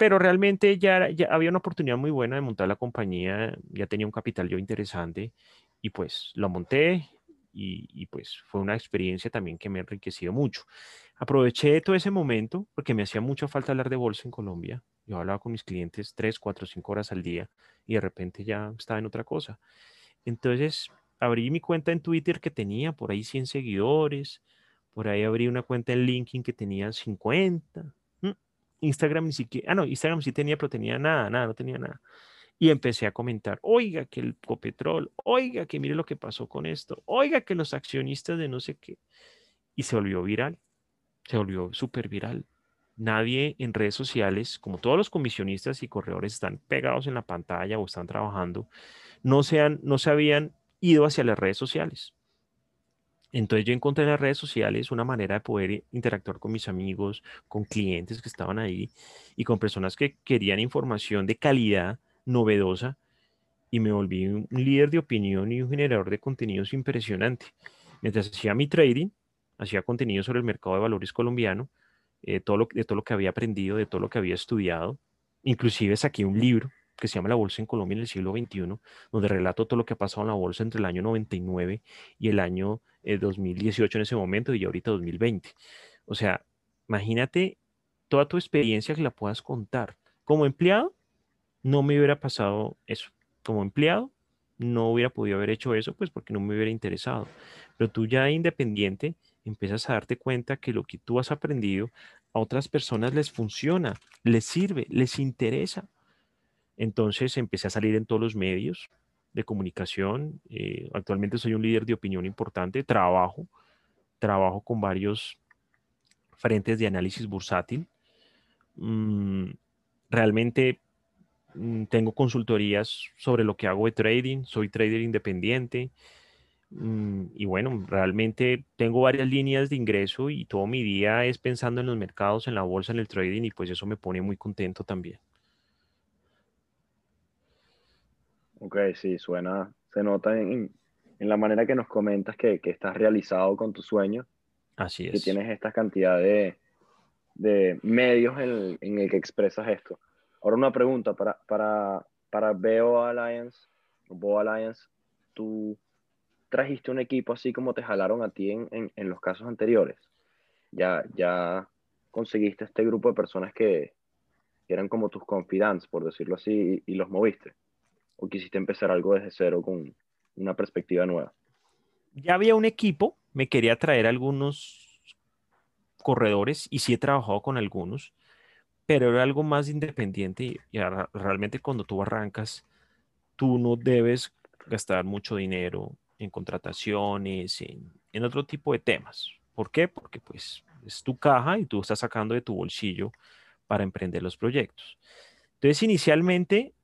Pero realmente ya, había una oportunidad muy buena de montar la compañía, ya tenía un capital yo interesante y pues lo monté y, y, pues fue una experiencia también que me ha enriquecido mucho. Aproveché todo ese momento porque me hacía mucha falta hablar de bolsa en Colombia. Yo hablaba con mis clientes tres, cuatro, cinco horas al día y de repente ya estaba en otra cosa. Entonces abrí mi cuenta en Twitter que tenía por ahí 100 seguidores, por ahí abrí una cuenta en LinkedIn que tenía 50. Instagram ni siquiera, ah, no, Instagram sí tenía, pero tenía nada, nada, no tenía nada. Y empecé a comentar, oiga, que el Copetrol, oiga, que mire lo que pasó con esto, oiga, que los accionistas de no sé qué. Y se volvió viral, se volvió súper viral. Nadie en redes sociales, como todos los comisionistas y corredores están pegados en la pantalla o están trabajando, no se, han, no se habían ido hacia las redes sociales. Entonces yo encontré en las redes sociales una manera de poder interactuar con mis amigos, con clientes que estaban ahí y con personas que querían información de calidad novedosa y me volví un líder de opinión y un generador de contenidos impresionante. Mientras hacía mi trading, hacía contenido sobre el mercado de valores colombiano, eh, de todo lo que había aprendido, de todo lo que había estudiado. Inclusive saqué un libro que se llama La Bolsa en Colombia en el siglo XXI, donde relato todo lo que ha pasado en la bolsa entre el año 99 y el año 2018 eh, en ese momento y ahorita 2020. O sea, imagínate toda tu experiencia que la puedas contar. Como empleado, no me hubiera pasado eso. Como empleado, no hubiera podido haber hecho eso, pues porque no me hubiera interesado. Pero tú ya independiente, empiezas a darte cuenta que lo que tú has aprendido a otras personas les funciona, les sirve, les interesa. Entonces empecé a salir en todos los medios de comunicación. Eh, actualmente soy un líder de opinión importante, trabajo, trabajo con varios frentes de análisis bursátil. Mm, realmente Mm, tengo consultorías sobre lo que hago de trading, soy trader independiente mm, y bueno, realmente tengo varias líneas de ingreso y todo mi día es pensando en los mercados, en la bolsa, en el trading y pues eso me pone muy contento también. Ok, sí, suena, se nota en, la manera que nos comentas que, estás realizado con tu sueño. Así es. Que tienes esta cantidad de, medios en, en el que expresas esto. Ahora una pregunta para, para, para Beo Alliance, Bo Alliance, tú trajiste un equipo así como te jalaron a ti en, en, los casos anteriores. Ya, ya conseguiste este grupo de personas que, eran como tus confidants, por decirlo así, y, y, los moviste. ¿O quisiste empezar algo desde cero con una perspectiva nueva? Ya había un equipo, me quería traer algunos corredores y sí he trabajado con algunos pero era algo más independiente y, realmente cuando tú arrancas, tú no debes gastar mucho dinero en contrataciones, en, en otro tipo de temas. ¿Por qué? Porque pues es tu caja y tú estás sacando de tu bolsillo para emprender los proyectos. Entonces, inicialmente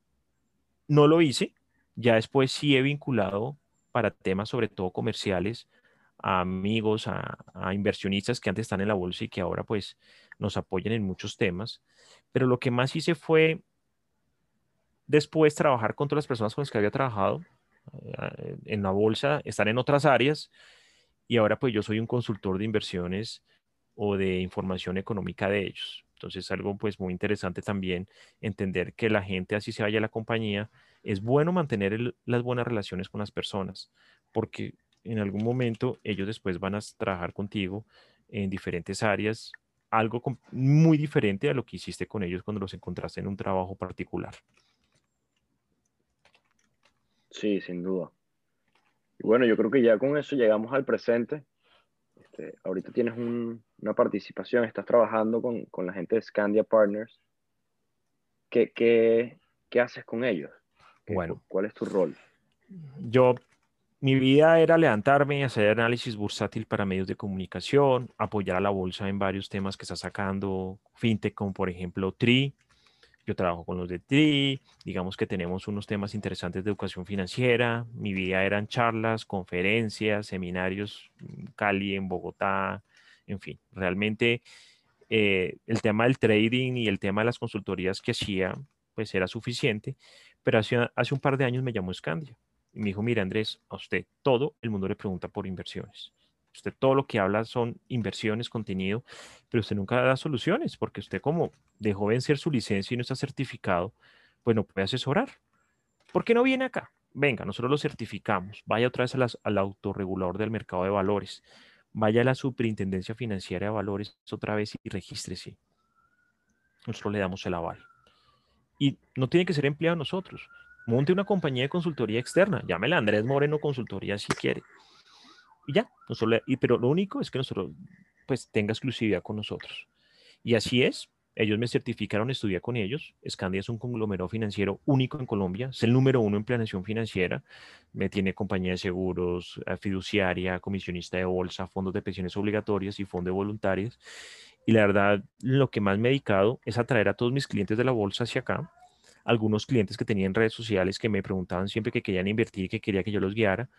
no lo hice, ya después sí he vinculado para temas sobre todo comerciales a amigos, a, inversionistas que antes están en la bolsa y que ahora pues nos apoyan en muchos temas. Pero lo que más hice fue después trabajar con todas las personas con las que había trabajado eh, en la bolsa, estar en otras áreas. Y ahora pues yo soy un consultor de inversiones o de información económica de ellos. Entonces algo pues muy interesante también entender que la gente así se vaya a la compañía, es bueno mantener las buenas relaciones con las personas porque en algún momento ellos después van a trabajar contigo en diferentes áreas algo muy diferente a lo que hiciste con ellos cuando los encontraste en un trabajo particular. Sí, sin duda. Y bueno, yo creo que ya con eso llegamos al presente. Este, ahorita tienes una participación, estás trabajando con, con, la gente de Scandia Partners. ¿Qué, qué, qué haces con ellos? bueno. ¿Cuál es tu rol? Yo mi vida era levantarme, hacer análisis bursátil para medios de comunicación, apoyar a la bolsa en varios temas que está sacando fintech, como por ejemplo TRI, Yo trabajo con los de TRI, digamos que tenemos unos temas interesantes de educación financiera. Mi vida eran charlas, conferencias, seminarios en Cali, en Bogotá, en fin, realmente eh, el tema del trading y el tema de las consultorías que hacía, pues era suficiente, pero hace, hace un par de años me llamó Scandia y me dijo, mira Andrés, a usted todo el mundo le pregunta por inversiones. Usted todo lo que habla son inversiones, contenido, pero usted nunca da soluciones porque usted como dejó vencer su licencia y no está certificado, pues no puede asesorar. ¿Por qué no viene acá? Venga, nosotros lo certificamos. Vaya otra vez al autorregulador del mercado de valores vaya a la Superintendencia Financiera de Valores otra vez y regístrese. Nosotros le damos el aval. Y no tiene que ser empleado nosotros. Monte una compañía de consultoría externa. Llámela Andrés Moreno Consultoría si quiere. Y ya. y, pero lo único es que nosotros pues tenga exclusividad con nosotros. Y así es. Ellos me certificaron, estudié con ellos. Scandia es un conglomerado financiero único en Colombia, es el número uno en planeación financiera. Me tiene compañía de seguros, eh, fiduciaria, comisionista de bolsa, fondos de pensiones obligatorias y fondos voluntarios. Y la verdad, lo que más me he dedicado es atraer a todos mis clientes de la bolsa hacia acá. Algunos clientes que tenían redes sociales que me preguntaban siempre que querían invertir y que quería que yo los guiara.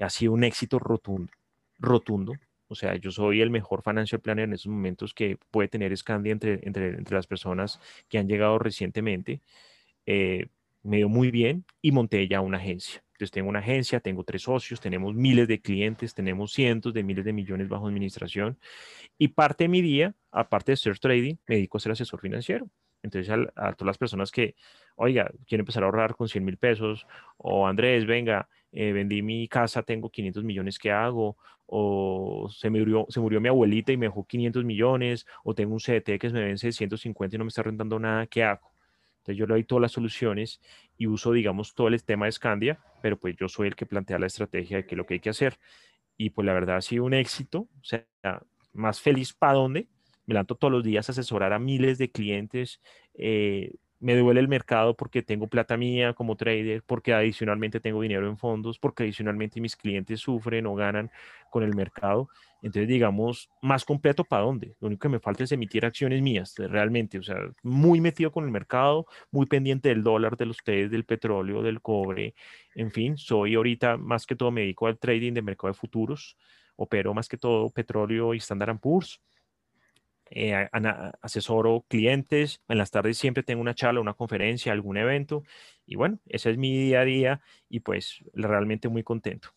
Ha sido un éxito rotundo, rotundo. O sea, yo soy el mejor financial planner en estos momentos que puede tener Scandia entre, entre, entre las personas que han llegado recientemente. Eh, me dio muy bien y monté ya una agencia. Entonces tengo una agencia, tengo tres socios, tenemos miles de clientes, tenemos cientos de miles de millones bajo administración y parte de mi día, aparte de ser trading, me dedico a ser asesor financiero. Entonces a, a todas las personas que, oiga, quiero empezar a ahorrar con 100 mil pesos o Andrés, venga, eh, vendí mi casa, tengo 500 millones, ¿qué hago? O se murió, se murió mi abuelita y me dejó 500 millones, o tengo un CDT que me vence 150 y no me está rentando nada, ¿qué hago? Entonces yo le doy todas las soluciones y uso, digamos, todo el tema de Scandia, pero pues yo soy el que plantea la estrategia de qué es lo que hay que hacer. Y pues la verdad ha sido un éxito, o sea, más feliz para dónde. Me levanto todos los días a asesorar a miles de clientes, eh, me duele el mercado porque tengo plata mía como trader, porque adicionalmente tengo dinero en fondos, porque adicionalmente mis clientes sufren o ganan con el mercado. Entonces, digamos, más completo para dónde. Lo único que me falta es emitir acciones mías, realmente. O sea, muy metido con el mercado, muy pendiente del dólar, de los ustedes, del petróleo, del cobre. En fin, soy ahorita más que todo me dedico al trading de mercado de futuros. Opero más que todo petróleo y Standard Poor's eh, asesoro clientes, en las tardes siempre tengo una charla, una conferencia, algún evento y bueno, ese es mi día a día y pues realmente muy contento.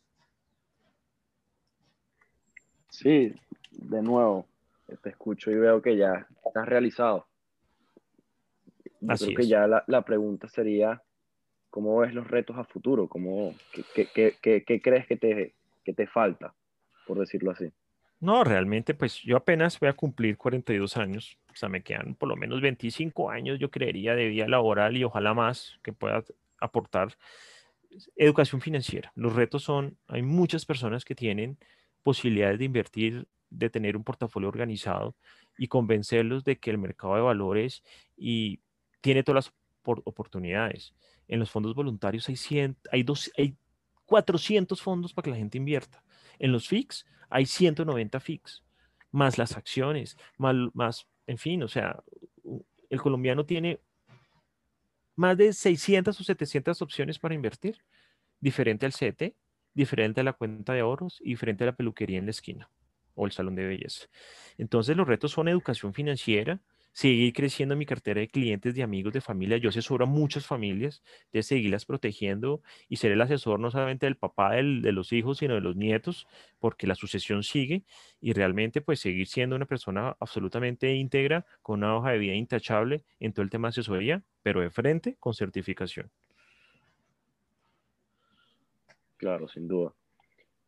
Sí, de nuevo, te escucho y veo que ya estás realizado. Yo creo que ya la, la, pregunta sería, ¿cómo ves los retos a futuro? ¿Cómo, qué, qué, qué, qué, crees que te, que te falta, por decirlo así? No, realmente, pues yo apenas voy a cumplir 42 años, o sea, me quedan por lo menos 25 años, yo creería, de vida laboral y ojalá más que pueda aportar educación financiera. Los retos son, hay muchas personas que tienen posibilidades de invertir, de tener un portafolio organizado y convencerlos de que el mercado de valores y tiene todas las oportunidades. En los fondos voluntarios hay, 100, hay, dos, hay 400 fondos para que la gente invierta. En los FIX hay 190 FIX, más las acciones, más, en fin, o sea, el colombiano tiene más de 600 o 700 opciones para invertir, diferente al CT, diferente a la cuenta de ahorros y diferente a la peluquería en la esquina o el salón de belleza. Entonces los retos son educación financiera, seguir creciendo mi cartera de clientes, de amigos, de familia. Yo asesoro a muchas familias de seguirlas protegiendo y ser el asesor no solamente del papá de los hijos, sino de los nietos, porque la sucesión sigue y realmente pues seguir siendo una persona absolutamente íntegra, con una hoja de vida intachable en todo el tema de asesoría, pero de frente con certificación. Claro, sin duda.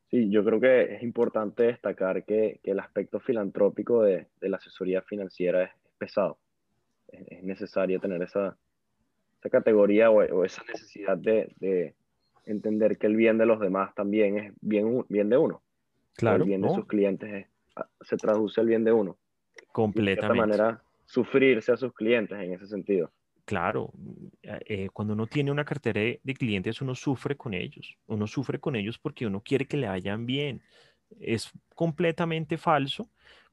Sí, yo creo que es importante destacar que, el aspecto filantrópico de, de la asesoría financiera es, pesado. Es, necesario tener esa, esa categoría o, esa necesidad de, de, entender que el bien de los demás también es bien, bien de uno. Claro. El bien de sus clientes se traduce el bien de uno. Completamente. de esta manera, sufrirse a sus clientes en ese sentido. Claro, eh, cuando uno tiene una cartera de clientes, uno sufre con ellos. Uno sufre con ellos porque uno quiere que le vayan bien. Es completamente falso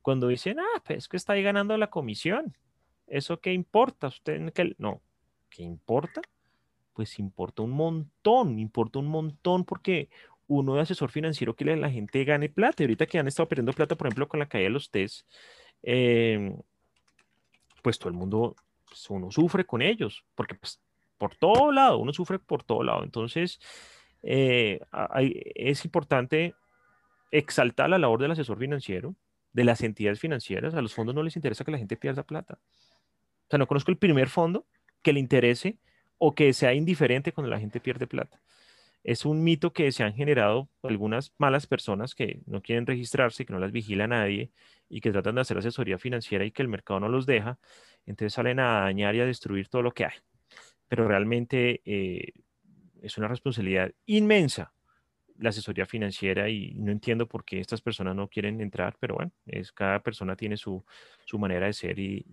cuando dicen, ah, pues es que está ahí ganando la comisión. ¿Eso qué importa? Usted que no, ¿Qué importa? Pues importa un montón, importa un montón porque uno de asesor financiero que la gente gane plata. Y ahorita que han estado perdiendo plata, por ejemplo, con la caída de los test, em, pues todo el mundo, pues, uno sufre con ellos, porque pues, por todo lado, uno sufre por todo lado. Entonces, eh, es importante exaltar la labor del asesor financiero, de las entidades financieras. A los fondos no les interesa que la gente pierda plata. O sea, no conozco el primer fondo que le interese o que sea indiferente cuando la gente pierde plata. Es un mito que se han generado algunas malas personas que no quieren registrarse, que no las vigila nadie y que tratan de hacer asesoría financiera y que el mercado no los deja. Entonces salen a dañar y a destruir todo lo que hay. Pero realmente eh, es una responsabilidad inmensa la asesoría financiera y no entiendo por qué estas personas no quieren entrar, pero bueno, es, cada persona tiene su, manera de ser y,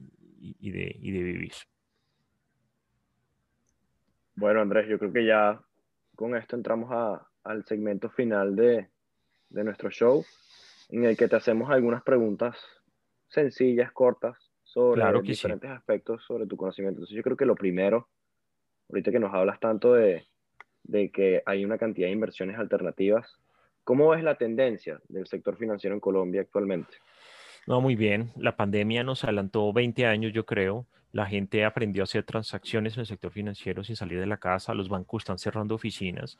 de, de vivir. Bueno, Andrés, yo creo que ya con esto entramos al segmento final de, nuestro show, en el que te hacemos algunas preguntas sencillas, cortas, sobre diferentes aspectos sobre tu conocimiento. Entonces yo creo que lo primero, ahorita que nos hablas tanto de, de que hay una cantidad de inversiones alternativas. ¿Cómo es la tendencia del sector financiero en Colombia actualmente? No, muy bien. La pandemia nos adelantó 20 años, yo creo. La gente aprendió a hacer transacciones en el sector financiero sin salir de la casa. Los bancos están cerrando oficinas.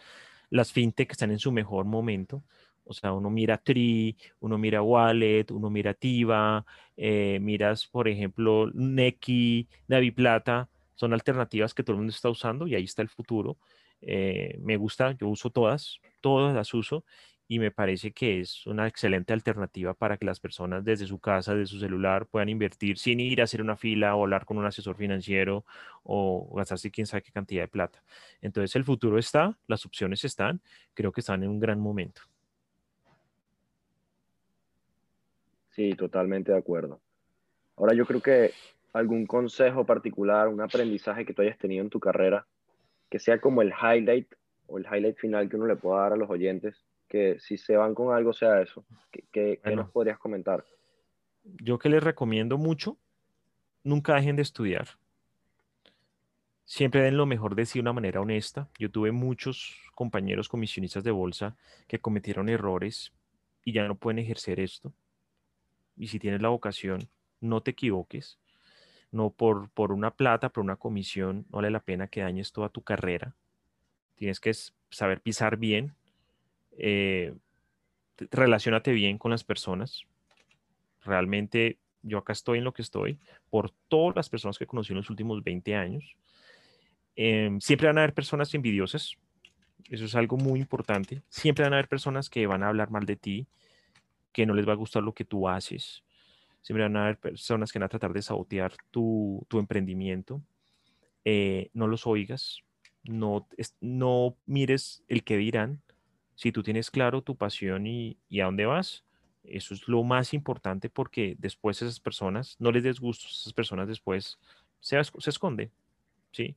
Las fintech están en su mejor momento. O sea, uno mira Tri, uno mira Wallet, uno mira Tiva, eh, miras, por ejemplo, Neki, Plata. Son alternativas que todo el mundo está usando y ahí está el futuro. Eh, me gusta, yo uso todas, todas las uso y me parece que es una excelente alternativa para que las personas desde su casa, desde su celular, puedan invertir sin ir a hacer una fila o hablar con un asesor financiero o gastarse quién sabe qué cantidad de plata. Entonces el futuro está, las opciones están, creo que están en un gran momento. Sí, totalmente de acuerdo. Ahora yo creo que algún consejo particular, un aprendizaje que tú hayas tenido en tu carrera que sea como el highlight o el highlight final que uno le pueda dar a los oyentes, que si se van con algo sea eso. ¿Qué, nos podrías comentar? Yo que les recomiendo mucho, nunca dejen de estudiar. Siempre den lo mejor de sí de una manera honesta. Yo tuve muchos compañeros comisionistas de bolsa que cometieron errores y ya no pueden ejercer esto. Y si tienes la vocación, no te equivoques no por, por una plata, por una comisión, no vale la pena que dañes toda tu carrera. Tienes que saber pisar bien, eh, relacionate bien con las personas. Realmente yo acá estoy en lo que estoy por todas las personas que conocí en los últimos 20 años. Em, siempre van a haber personas envidiosas, eso es algo muy importante. Siempre van a haber personas que van a hablar mal de ti, que no les va a gustar lo que tú haces, siempre van a haber personas que van a tratar de sabotear tu, emprendimiento. Eh, no los oigas, no, no mires el que dirán. Si tú tienes claro tu pasión y, a dónde vas, eso es lo más importante porque después esas personas, no les des gusto, esas personas después se, se esconden. ¿sí?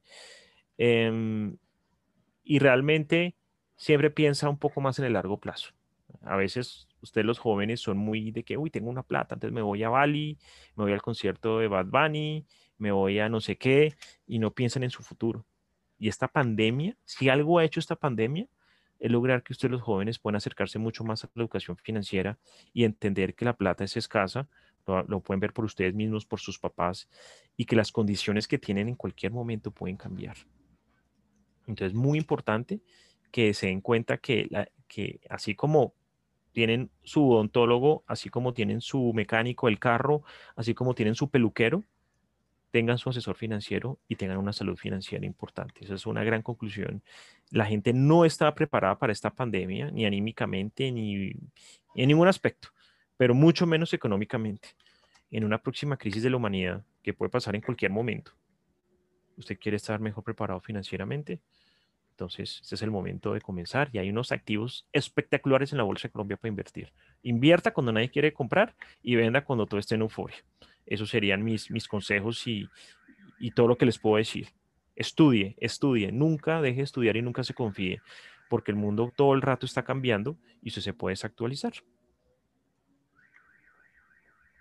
Em, y realmente siempre piensa un poco más en el largo plazo. A veces ustedes los jóvenes son muy de que, uy, tengo una plata, entonces me voy a Bali, me voy al concierto de Bad Bunny, me voy a no sé qué, y no piensan en su futuro. Y esta pandemia, si algo ha hecho esta pandemia, es lograr que ustedes los jóvenes puedan acercarse mucho más a la educación financiera y entender que la plata es escasa, lo, lo, pueden ver por ustedes mismos, por sus papás, y que las condiciones que tienen en cualquier momento pueden cambiar. Entonces, muy importante que se den cuenta que, así como tienen su odontólogo, así como tienen su mecánico el carro, así como tienen su peluquero, tengan su asesor financiero y tengan una salud financiera importante. Esa es una gran conclusión. La gente no está preparada para esta pandemia, ni anímicamente, ni en ningún aspecto, pero mucho menos económicamente. En una próxima crisis de la humanidad, que puede pasar en cualquier momento, ¿usted quiere estar mejor preparado financieramente? Entonces, este es el momento de comenzar y hay unos activos espectaculares en la Bolsa de Colombia para invertir. Invierta cuando nadie quiere comprar y venda cuando todo esté en euforia. Esos serían mis, mis consejos y, y todo lo que les puedo decir. Estudie, estudie, nunca deje de estudiar y nunca se confíe, porque el mundo todo el rato está cambiando y usted se puede desactualizar.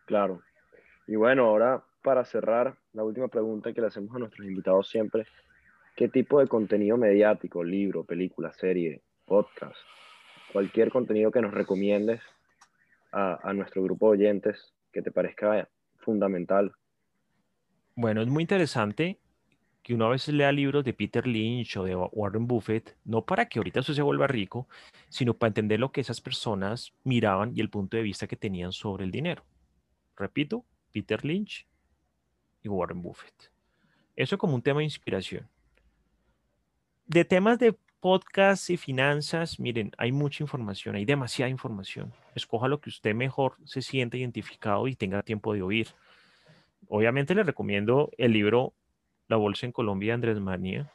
Claro. Y bueno, ahora para cerrar, la última pregunta que le hacemos a nuestros invitados siempre, ¿qué tipo de contenido mediático, libro, película, serie, podcast, cualquier contenido que nos recomiendes a, a nuestro grupo de oyentes que te parezca fundamental? Bueno, es muy interesante que uno a veces lea libros de Peter Lynch o de Warren Buffett, no para que ahorita eso se vuelva rico, sino para entender lo que esas personas miraban y el punto de vista que tenían sobre el dinero. Repito, Peter Lynch y Warren Buffett. Eso como un tema de inspiración. De temas de podcast y finanzas, miren, hay mucha información, hay demasiada información. Escoja lo que usted mejor se siente identificado y tenga tiempo de oír. Obviamente le recomiendo el libro la bolsa en Colombia, Andrés Manía,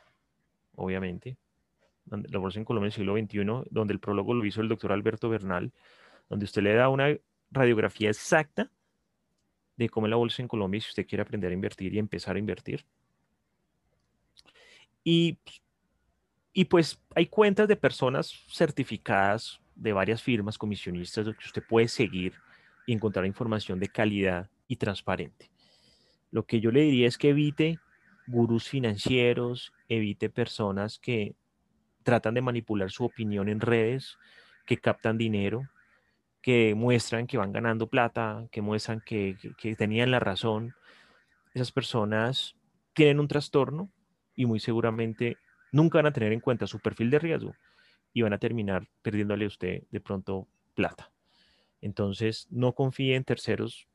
obviamente. La bolsa en Colombia del siglo XXI, donde el prólogo lo hizo el doctor Alberto Bernal, donde usted le da una radiografía exacta de cómo es la bolsa en Colombia si usted quiere aprender a invertir y empezar a invertir. Y, y pues hay cuentas de personas certificadas de varias firmas comisionistas que usted puede seguir y encontrar información de calidad y transparente. Lo que yo le diría es que evite gurús financieros, evite personas que tratan de manipular su opinión en redes, que captan dinero, que muestran que van ganando plata, que muestran que, tenían la razón. Esas personas tienen un trastorno y muy seguramente nunca van a tener en cuenta su perfil de riesgo y van a terminar perdiéndole a usted de pronto plata. Entonces, no confíe en terceros.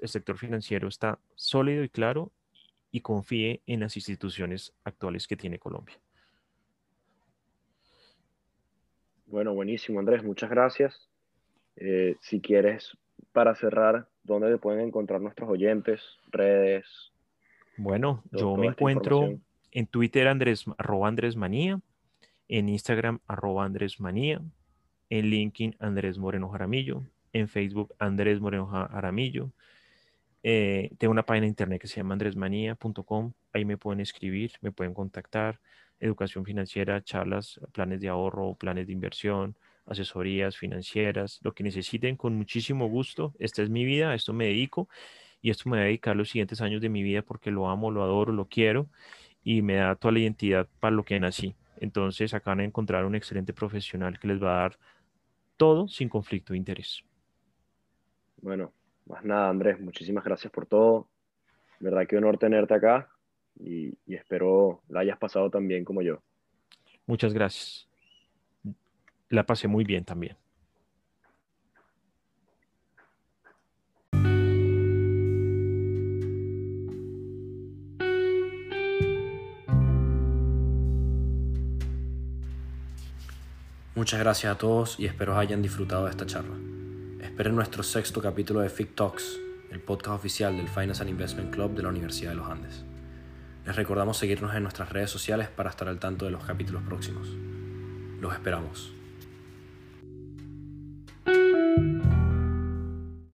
El sector financiero está sólido y claro y confíe en las instituciones actuales que tiene Colombia. Bueno, buenísimo, Andrés, muchas gracias. Eh, si quieres, para cerrar, ¿dónde pueden encontrar nuestros oyentes, redes? Bueno, yo me encuentro en Twitter Andrés, arroba Andrés Manía, en Instagram arroba Andrés Manía, en LinkedIn Andrés Moreno Jaramillo, en Facebook Andrés Moreno Jaramillo, eh, tengo una página de internet que se llama andresmanía.com. Ahí me pueden escribir, me pueden contactar. Educación financiera, charlas, planes de ahorro, planes de inversión, asesorías financieras, lo que necesiten con muchísimo gusto. Esta es mi vida, a esto me dedico y esto me voy a dedicar los siguientes años de mi vida porque lo amo, lo adoro, lo quiero y me da toda la identidad para lo que nací. Entonces acá van a encontrar un excelente profesional que les va a dar todo sin conflicto de interés. Bueno, más nada, Andrés, muchísimas gracias por todo. Verdad que honor tenerte acá y, espero la hayas pasado tan bien como yo. Muchas gracias. La pasé muy bien también. Muchas gracias a todos y espero hayan disfrutado de esta charla. Esperen nuestro sexto capítulo de FIC Talks, el podcast oficial del Finance and Investment Club de la Universidad de los Andes. Les recordamos seguirnos en nuestras redes sociales para estar al tanto de los capítulos próximos. Los esperamos.